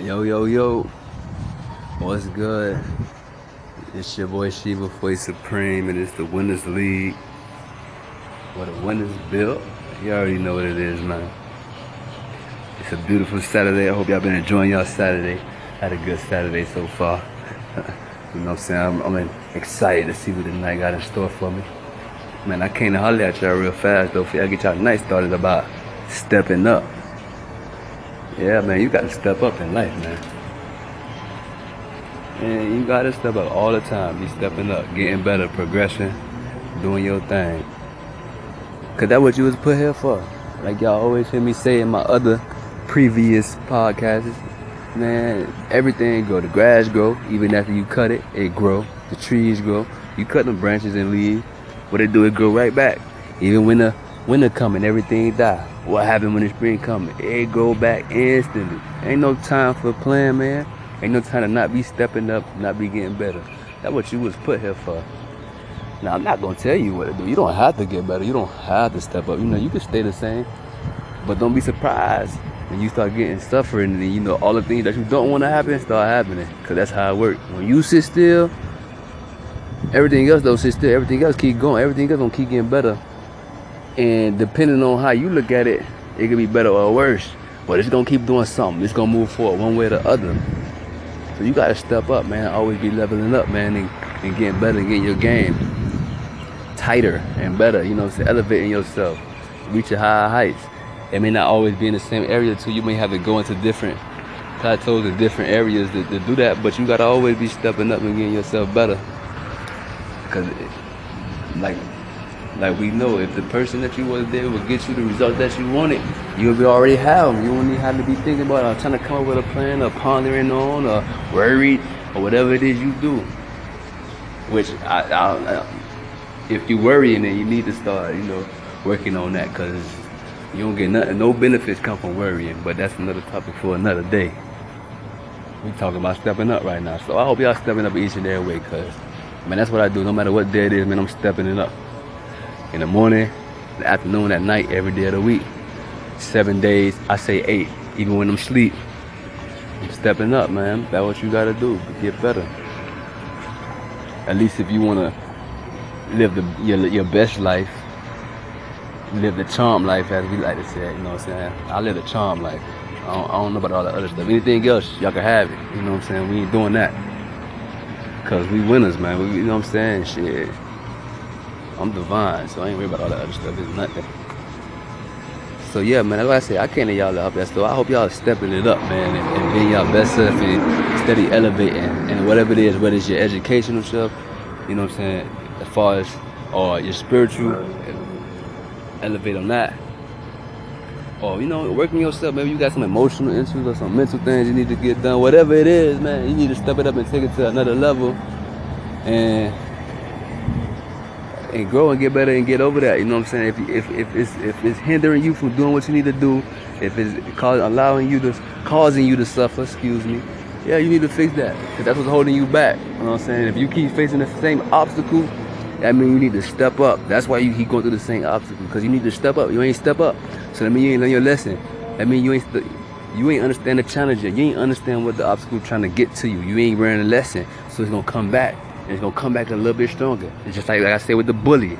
Yo, yo, yo. What's good? It's your boy Shiva Boy Supreme, and it's the Winners League. What a winner's built. You already know what it is, man. It's a beautiful Saturday. I hope y'all been enjoying y'all Saturday. Had a good Saturday so far. you know what I'm saying? I'm, I'm, excited to see what the night got in store for me. Man, I came to holler at y'all real fast, though, for y'all get y'all night started about stepping up. Yeah, man, you gotta step up in life, man. And you gotta step up all the time. Be stepping up, getting better, progressing, doing your thing. Cause that's what you was put here for. Like y'all always hear me say in my other previous podcasts, man, everything grow. The grass grow, even after you cut it, it grow. The trees grow. You cut them branches and leaves, what it do, it grow right back. Even when the winter coming, everything die. What happened when the spring coming? It go back instantly. Ain't no time for playing, man. Ain't no time to not be stepping up, not be getting better. That's what you was put here for. Now I'm not gonna tell you what to do. You don't have to get better. You don't have to step up. You know, you can stay the same. But don't be surprised when you start getting suffering and you know all the things that you don't want to happen start happening. Cause that's how it works. When you sit still, everything else don't sit still. Everything else keep going. Everything else gonna keep getting better. And depending on how you look at it, it could be better or worse. But it's gonna keep doing something. It's gonna move forward one way or the other. So you gotta step up, man. Always be leveling up, man, and, and getting better and getting your game tighter and better, you know, so elevating yourself, reaching higher heights. It may not always be in the same area too. You may have to go into different plateaus and different areas to, to do that, but you gotta always be stepping up and getting yourself better. Cause like like we know, if the person that you was there will get you the results that you wanted, you'll be already have them. You won't even have to be thinking about or trying to come up with a plan or pondering on or worried or whatever it is you do. Which I, I, I if you worrying, then you need to start, you know, working on that because you don't get nothing. No benefits come from worrying. But that's another topic for another day. We talking about stepping up right now, so I hope y'all stepping up each and every way, cause man, that's what I do. No matter what day it is, man, I'm stepping it up in the morning, the afternoon, at night, every day of the week. Seven days, I say eight, even when I'm sleep. I'm stepping up, man. That's what you gotta do to get better. At least if you wanna live the your, your best life, live the charm life, as we like to say. You know what I'm saying? I live the charm life. I don't, I don't know about all the other stuff. Anything else, y'all can have it. You know what I'm saying? We ain't doing that. Cause we winners, man. We, you know what I'm saying? Shit. I'm divine, so I ain't worried about all that other stuff. It's nothing. So yeah, man, like I said, I can't y'all up there. So I hope y'all stepping it up, man, and, and being y'all best self and steady elevating and whatever it is, whether it's your educational stuff, you know what I'm saying, as far as or your spiritual, elevate on that. Or you know, working yourself. Maybe you got some emotional issues or some mental things you need to get done. Whatever it is, man, you need to step it up and take it to another level. And and grow and get better and get over that. You know what I'm saying? If if if it's if it's hindering you from doing what you need to do, if it's cause, allowing you to causing you to suffer, excuse me, yeah, you need to fix that because that's what's holding you back. You know what I'm saying? If you keep facing the same obstacle, that means you need to step up. That's why you keep going through the same obstacle because you need to step up. You ain't step up, so that means you ain't learn your lesson. That means you ain't you ain't understand the challenge yet. You ain't understand what the obstacle trying to get to you. You ain't learning a lesson, so it's gonna come back and it's gonna come back a little bit stronger. It's just like, like I said with the bully.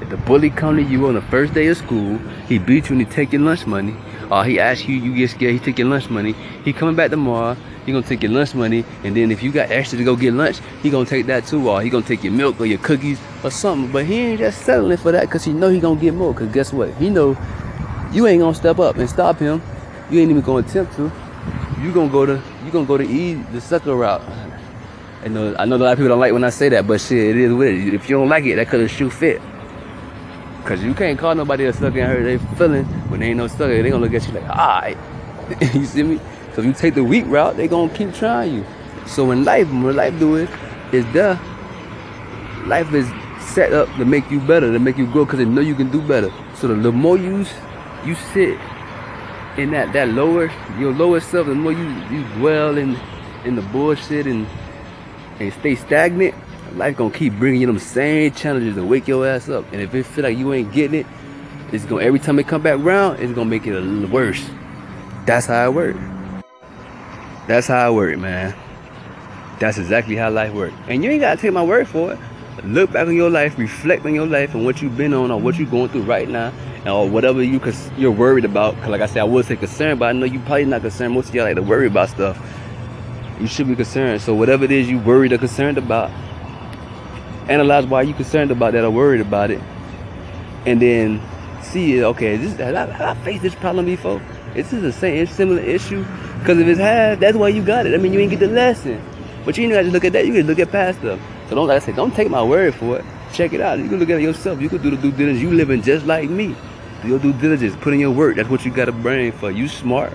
If the bully come to you on the first day of school, he beat you and he take your lunch money, or he asks you, you get scared, he take your lunch money, he coming back tomorrow, he gonna take your lunch money, and then if you got extra to go get lunch, he gonna take that too, or he gonna take your milk or your cookies or something. But he ain't just settling for that because he know he gonna get more. Cause guess what? He know you ain't gonna step up and stop him. You ain't even gonna attempt to. You gonna go to you gonna go to the sucker route. I know, I know a lot of people don't like when I say that, but shit, it is what it is. If you don't like it, that have shoe fit. Cause you can't call nobody a sucker and hurt their feeling when they ain't no sucker. They gonna look at you like, alright. you see me? So if you take the weak route, they gonna keep trying you. So in life, when life do it, it, is there. Life is set up to make you better, to make you grow, cause they know you can do better. So the, the more you you sit in that that lower your lower self, the more you you dwell in in the bullshit and and stay stagnant, life gonna keep bringing you them same challenges to wake your ass up. And if it feel like you ain't getting it, it's gonna every time it come back around, it's gonna make it a little worse. That's how it works. That's how I work, man. That's exactly how life works. And you ain't gotta take my word for it. Look back on your life, reflect on your life and what you've been on or what you're going through right now, or whatever you cause you're worried about. Cause like I said, I would say concerned, but I know you probably not concerned. Most of y'all like to worry about stuff. You should be concerned. So whatever it is you worried or concerned about, analyze why you concerned about that or worried about it, and then see it. Okay, this have I, have I faced this problem before? Is this the same similar issue? Because if it's had, that's why you got it. I mean, you ain't get the lesson. But you got to look at that. You can look at past stuff. So don't like I say, don't take my word for it. Check it out. You can look at it yourself. You can do the due diligence. You living just like me. Do your due diligence. Put in your work. That's what you got a brain for. You smart.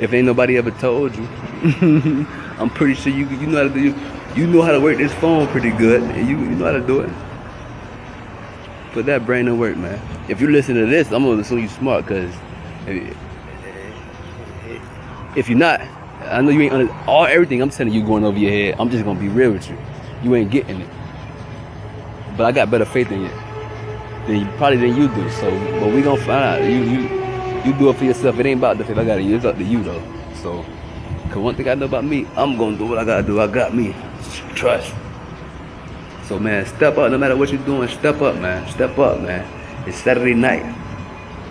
If ain't nobody ever told you, I'm pretty sure you you know how to do. You know how to work this phone pretty good. And you, you know how to do it. Put that brain to work, man. If you listen to this, I'm gonna assume you smart, cause if, if you're not, I know you ain't under all everything I'm telling you going over your head. I'm just gonna be real with you. You ain't getting it. But I got better faith in you than you, probably than you do. So, but we gonna find out. You you you do it for yourself. It ain't about the faith I got you. It's up to you though. So, cause one thing I know about me, I'm gonna do what I gotta do. I got me. Trust. So man, step up. No matter what you're doing, step up, man. Step up, man. It's Saturday night.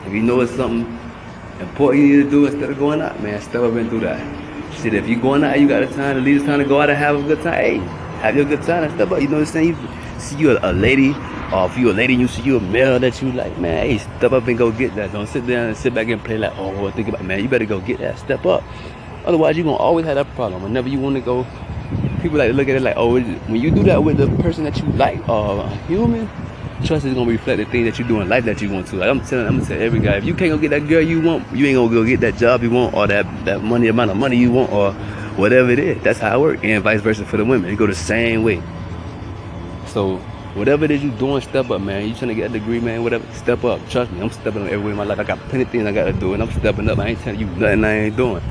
If you know it's something important you need to do instead of going out, man, step up and do that. Shit, if you're going out, you got a time to leave. It's time to go out and have a good time. Hey, have your good time and step up. You know what I'm saying? You see you a, a lady, or if you a lady, you see you a male that you like, man. Hey, step up and go get that. Don't sit down and sit back and play like, oh, think about, it. man. You better go get that. Step up. Otherwise, you're gonna always have that problem. Whenever you want to go, people like to look at it like, oh, when you do that with the person that you like, or a human, trust is gonna reflect the things that you do in life that you want to. Like I'm telling, I'm gonna tell every guy, if you can't go get that girl you want, you ain't gonna go get that job you want, or that that money amount of money you want, or whatever it is. That's how it works, and vice versa for the women. It go the same way. So whatever it is you doing, step up, man. You trying to get a degree, man, whatever, step up. Trust me, I'm stepping up everywhere in my life. I got plenty of things I gotta do, and I'm stepping up. I ain't telling you nothing I ain't doing.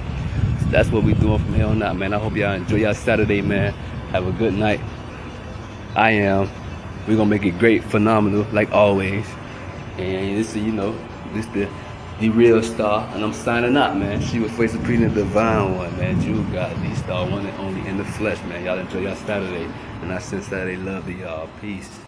So that's what we doing from here on out, man. I hope y'all enjoy y'all Saturday, man. Have a good night. I am. We're gonna make it great, phenomenal, like always. And this is, you know, this the the real star, and I'm signing out, man. She was pretty the divine one, man. You got the star, one and only in the flesh, man. Y'all enjoy y'all Saturday, and I sense that they love y'all. Uh, peace.